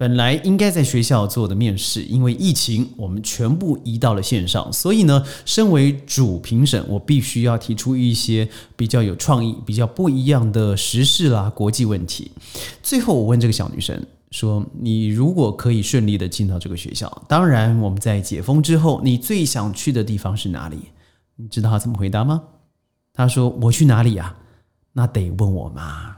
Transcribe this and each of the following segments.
本来应该在学校做的面试，因为疫情，我们全部移到了线上。所以呢，身为主评审，我必须要提出一些比较有创意、比较不一样的时事啦、国际问题。最后，我问这个小女生说：“你如果可以顺利的进到这个学校，当然我们在解封之后，你最想去的地方是哪里？”你知道她怎么回答吗？她说：“我去哪里呀？那得问我妈。”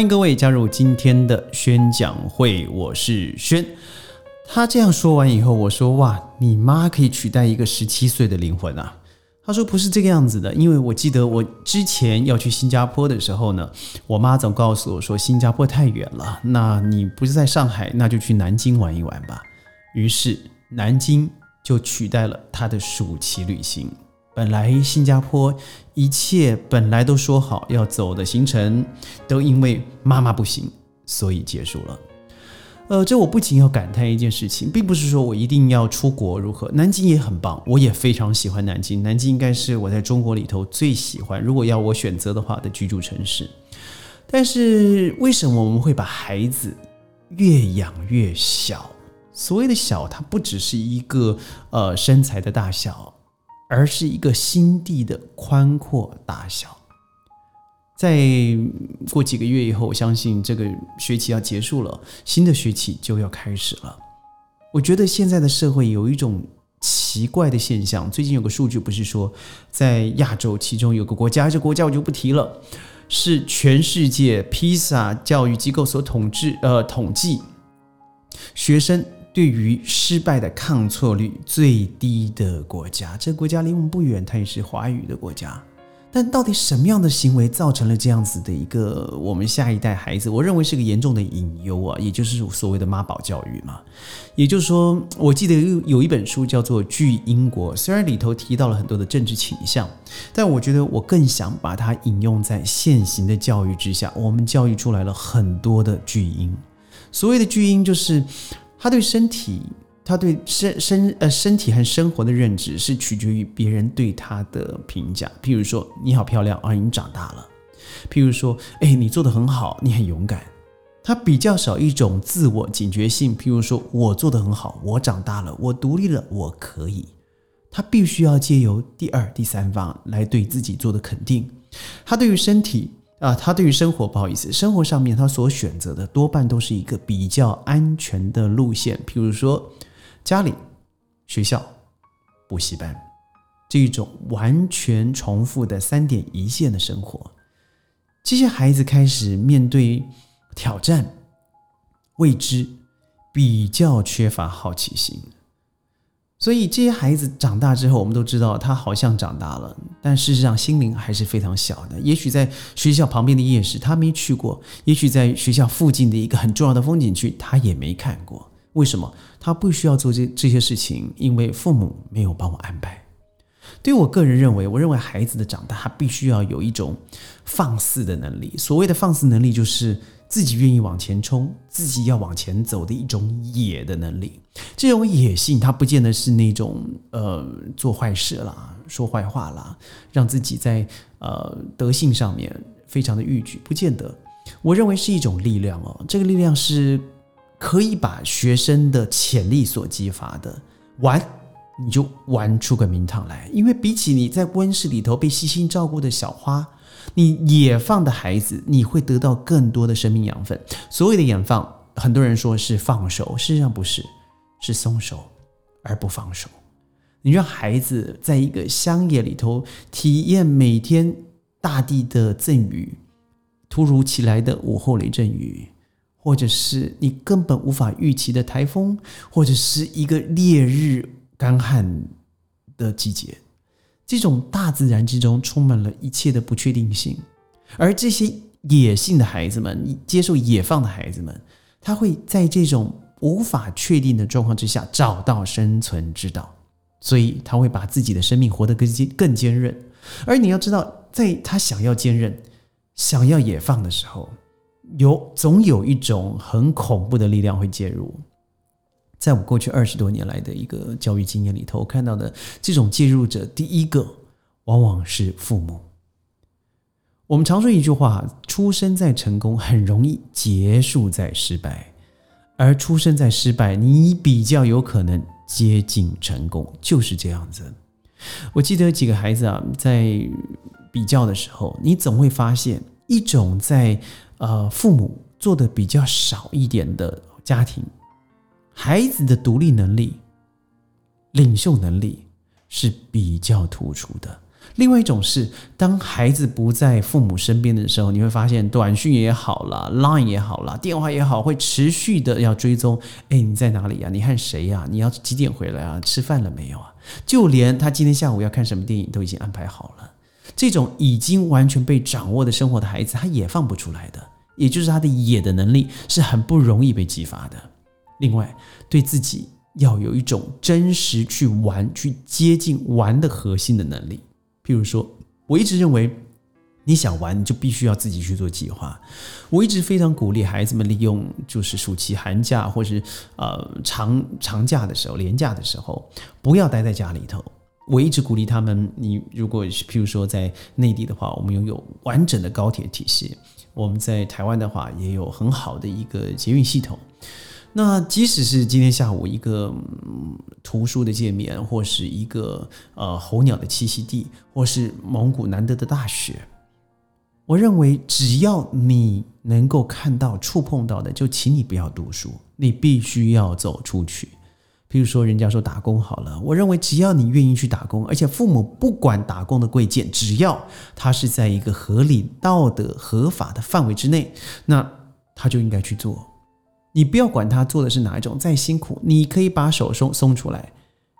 欢迎各位加入今天的宣讲会，我是轩。他这样说完以后，我说：“哇，你妈可以取代一个十七岁的灵魂啊！”他说：“不是这个样子的，因为我记得我之前要去新加坡的时候呢，我妈总告诉我说新加坡太远了，那你不是在上海，那就去南京玩一玩吧。于是南京就取代了他的暑期旅行。”本来新加坡一切本来都说好要走的行程，都因为妈妈不行，所以结束了。呃，这我不仅要感叹一件事情，并不是说我一定要出国如何，南京也很棒，我也非常喜欢南京。南京应该是我在中国里头最喜欢，如果要我选择的话的居住城市。但是为什么我们会把孩子越养越小？所谓的小，它不只是一个呃身材的大小。而是一个心地的宽阔大小。在过几个月以后，我相信这个学期要结束了，新的学期就要开始了。我觉得现在的社会有一种奇怪的现象，最近有个数据不是说，在亚洲其中有个国家，这国家我就不提了，是全世界披萨教育机构所统治呃统计学生。对于失败的抗挫率最低的国家，这个国家离我们不远，它也是华语的国家。但到底什么样的行为造成了这样子的一个我们下一代孩子？我认为是个严重的隐忧啊，也就是所谓的妈宝教育嘛。也就是说，我记得有有一本书叫做《巨婴国》，虽然里头提到了很多的政治倾向，但我觉得我更想把它引用在现行的教育之下。我们教育出来了很多的巨婴，所谓的巨婴就是。他对身体，他对身身呃身体和生活的认知是取决于别人对他的评价。譬如说，你好漂亮啊，你长大了；譬如说，哎，你做的很好，你很勇敢。他比较少一种自我警觉性。譬如说，我做的很好，我长大了，我独立了，我可以。他必须要借由第二、第三方来对自己做的肯定。他对于身体。啊，他对于生活不好意思，生活上面他所选择的多半都是一个比较安全的路线，譬如说家里、学校、补习班这一种完全重复的三点一线的生活，这些孩子开始面对挑战、未知，比较缺乏好奇心。所以这些孩子长大之后，我们都知道他好像长大了，但事实上心灵还是非常小的。也许在学校旁边的夜市他没去过，也许在学校附近的一个很重要的风景区他也没看过。为什么？他不需要做这这些事情，因为父母没有帮我安排。对于我个人认为，我认为孩子的长大他必须要有一种放肆的能力。所谓的放肆能力，就是。自己愿意往前冲，自己要往前走的一种野的能力。这种野性，它不见得是那种呃做坏事啦、说坏话啦，让自己在呃德性上面非常的逾矩，不见得。我认为是一种力量哦，这个力量是可以把学生的潜力所激发的。玩你就玩出个名堂来，因为比起你在温室里头被悉心照顾的小花。你野放的孩子，你会得到更多的生命养分。所谓的野放，很多人说是放手，事实上不是，是松手而不放手。你让孩子在一个乡野里头体验每天大地的赠予，突如其来的午后雷阵雨，或者是你根本无法预期的台风，或者是一个烈日干旱的季节。这种大自然之中充满了一切的不确定性，而这些野性的孩子们，接受野放的孩子们，他会在这种无法确定的状况之下找到生存之道，所以他会把自己的生命活得更坚更坚韧。而你要知道，在他想要坚韧、想要野放的时候，有总有一种很恐怖的力量会介入。在我过去二十多年来的一个教育经验里头，我看到的这种介入者，第一个往往是父母。我们常说一句话：出生在成功，很容易结束在失败；而出生在失败，你比较有可能接近成功，就是这样子。我记得几个孩子啊，在比较的时候，你总会发现一种在呃父母做的比较少一点的家庭，孩子的独立能力、领袖能力是比较突出的。另外一种是，当孩子不在父母身边的时候，你会发现短讯也好了，Line 也好了，电话也好，会持续的要追踪。哎，你在哪里呀？你和谁呀？你要几点回来啊？吃饭了没有啊？就连他今天下午要看什么电影都已经安排好了。这种已经完全被掌握的生活的孩子，他也放不出来的，也就是他的野的能力是很不容易被激发的。另外，对自己要有一种真实去玩、去接近玩的核心的能力。譬如说，我一直认为，你想玩，你就必须要自己去做计划。我一直非常鼓励孩子们利用，就是暑期、寒假或是呃长长假的时候、年假的时候，不要待在家里头。我一直鼓励他们，你如果譬如说在内地的话，我们拥有完整的高铁体系；我们在台湾的话，也有很好的一个捷运系统。那即使是今天下午一个嗯图书的界面，或是一个呃候鸟的栖息地，或是蒙古难得的大雪，我认为只要你能够看到、触碰到的，就请你不要读书，你必须要走出去。譬如说，人家说打工好了，我认为只要你愿意去打工，而且父母不管打工的贵贱，只要他是在一个合理、道德、合法的范围之内，那他就应该去做。你不要管他做的是哪一种，再辛苦，你可以把手松松出来，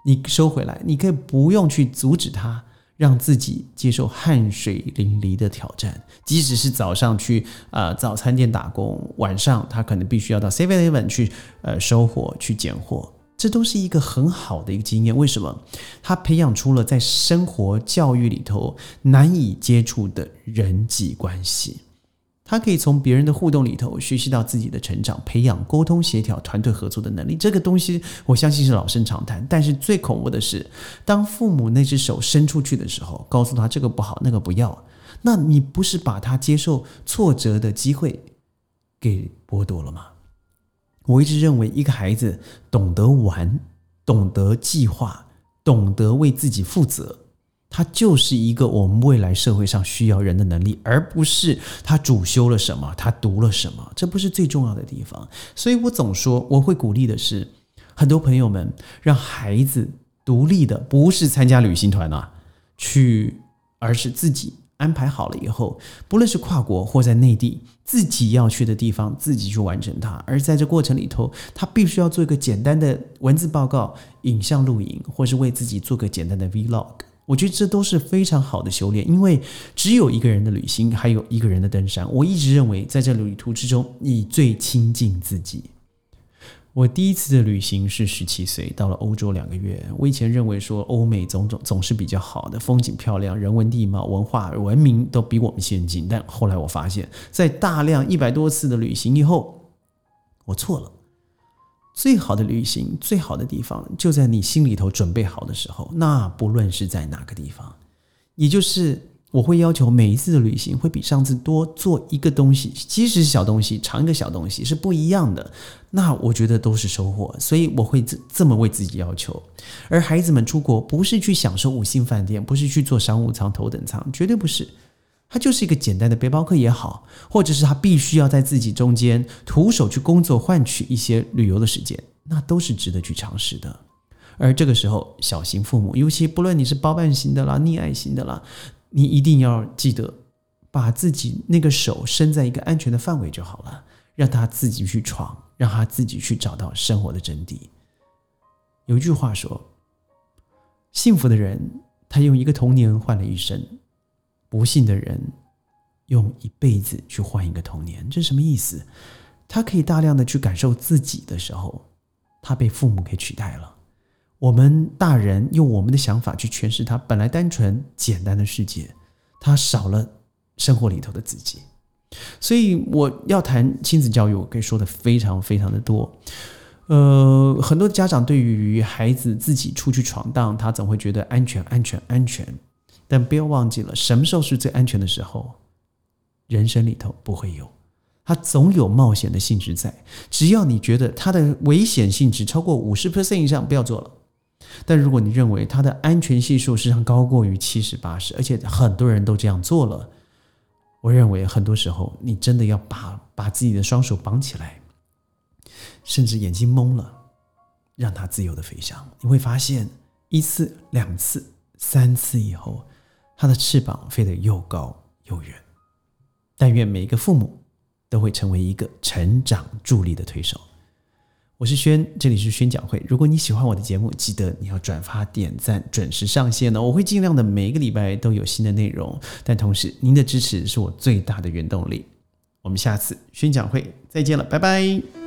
你收回来，你可以不用去阻止他，让自己接受汗水淋漓的挑战。即使是早上去啊早餐店打工，晚上他可能必须要到 Seven Eleven 去呃收货去拣货，这都是一个很好的一个经验。为什么？他培养出了在生活教育里头难以接触的人际关系。他可以从别人的互动里头学习到自己的成长，培养沟通协调、团队合作的能力。这个东西我相信是老生常谈。但是最恐怖的是，当父母那只手伸出去的时候，告诉他这个不好，那个不要，那你不是把他接受挫折的机会给剥夺了吗？我一直认为，一个孩子懂得玩，懂得计划，懂得为自己负责。它就是一个我们未来社会上需要人的能力，而不是他主修了什么，他读了什么，这不是最重要的地方。所以我总说，我会鼓励的是，很多朋友们让孩子独立的，不是参加旅行团啊，去，而是自己安排好了以后，不论是跨国或在内地，自己要去的地方，自己去完成它。而在这过程里头，他必须要做一个简单的文字报告、影像录影，或是为自己做个简单的 vlog。我觉得这都是非常好的修炼，因为只有一个人的旅行，还有一个人的登山。我一直认为，在这旅途之中，你最亲近自己。我第一次的旅行是十七岁，到了欧洲两个月。我以前认为说，欧美总总总是比较好的，风景漂亮，人文地貌、文化文明都比我们先进。但后来我发现，在大量一百多次的旅行以后，我错了。最好的旅行，最好的地方就在你心里头准备好的时候。那不论是在哪个地方，也就是我会要求每一次的旅行会比上次多做一个东西，即使是小东西，尝一个小东西是不一样的。那我觉得都是收获，所以我会这这么为自己要求。而孩子们出国不是去享受五星饭店，不是去做商务舱、头等舱，绝对不是。他就是一个简单的背包客也好，或者是他必须要在自己中间徒手去工作换取一些旅游的时间，那都是值得去尝试的。而这个时候，小型父母，尤其不论你是包办型的啦、溺爱型的啦，你一定要记得把自己那个手伸在一个安全的范围就好了，让他自己去闯，让他自己去找到生活的真谛。有一句话说：“幸福的人，他用一个童年换了一生。”不幸的人用一辈子去换一个童年，这是什么意思？他可以大量的去感受自己的时候，他被父母给取代了。我们大人用我们的想法去诠释他本来单纯简单的世界，他少了生活里头的自己。所以我要谈亲子教育，我可以说的非常非常的多。呃，很多家长对于孩子自己出去闯荡，他总会觉得安全、安全、安全。但不要忘记了，什么时候是最安全的时候？人生里头不会有，它总有冒险的性质在。只要你觉得它的危险性质超过五十 percent 以上，不要做了。但如果你认为它的安全系数实际上高过于七十八十，而且很多人都这样做了，我认为很多时候你真的要把把自己的双手绑起来，甚至眼睛蒙了，让它自由的飞翔。你会发现一次、两次、三次以后。它的翅膀飞得又高又远，但愿每一个父母都会成为一个成长助力的推手。我是轩，这里是宣讲会。如果你喜欢我的节目，记得你要转发、点赞、准时上线哦。我会尽量的每一个礼拜都有新的内容，但同时您的支持是我最大的原动力。我们下次宣讲会再见了，拜拜。